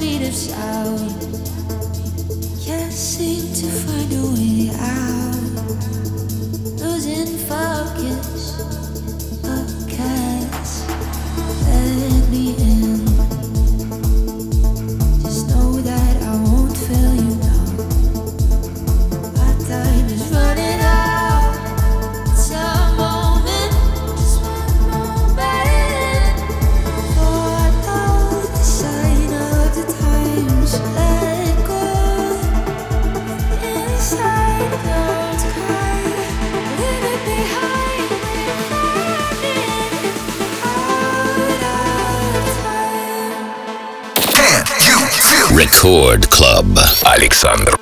sweetest sound. Can't seem to find a way out. Александров.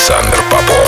Александр Попов.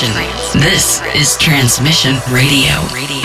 Transmission. This is Transmission Radio. Radio.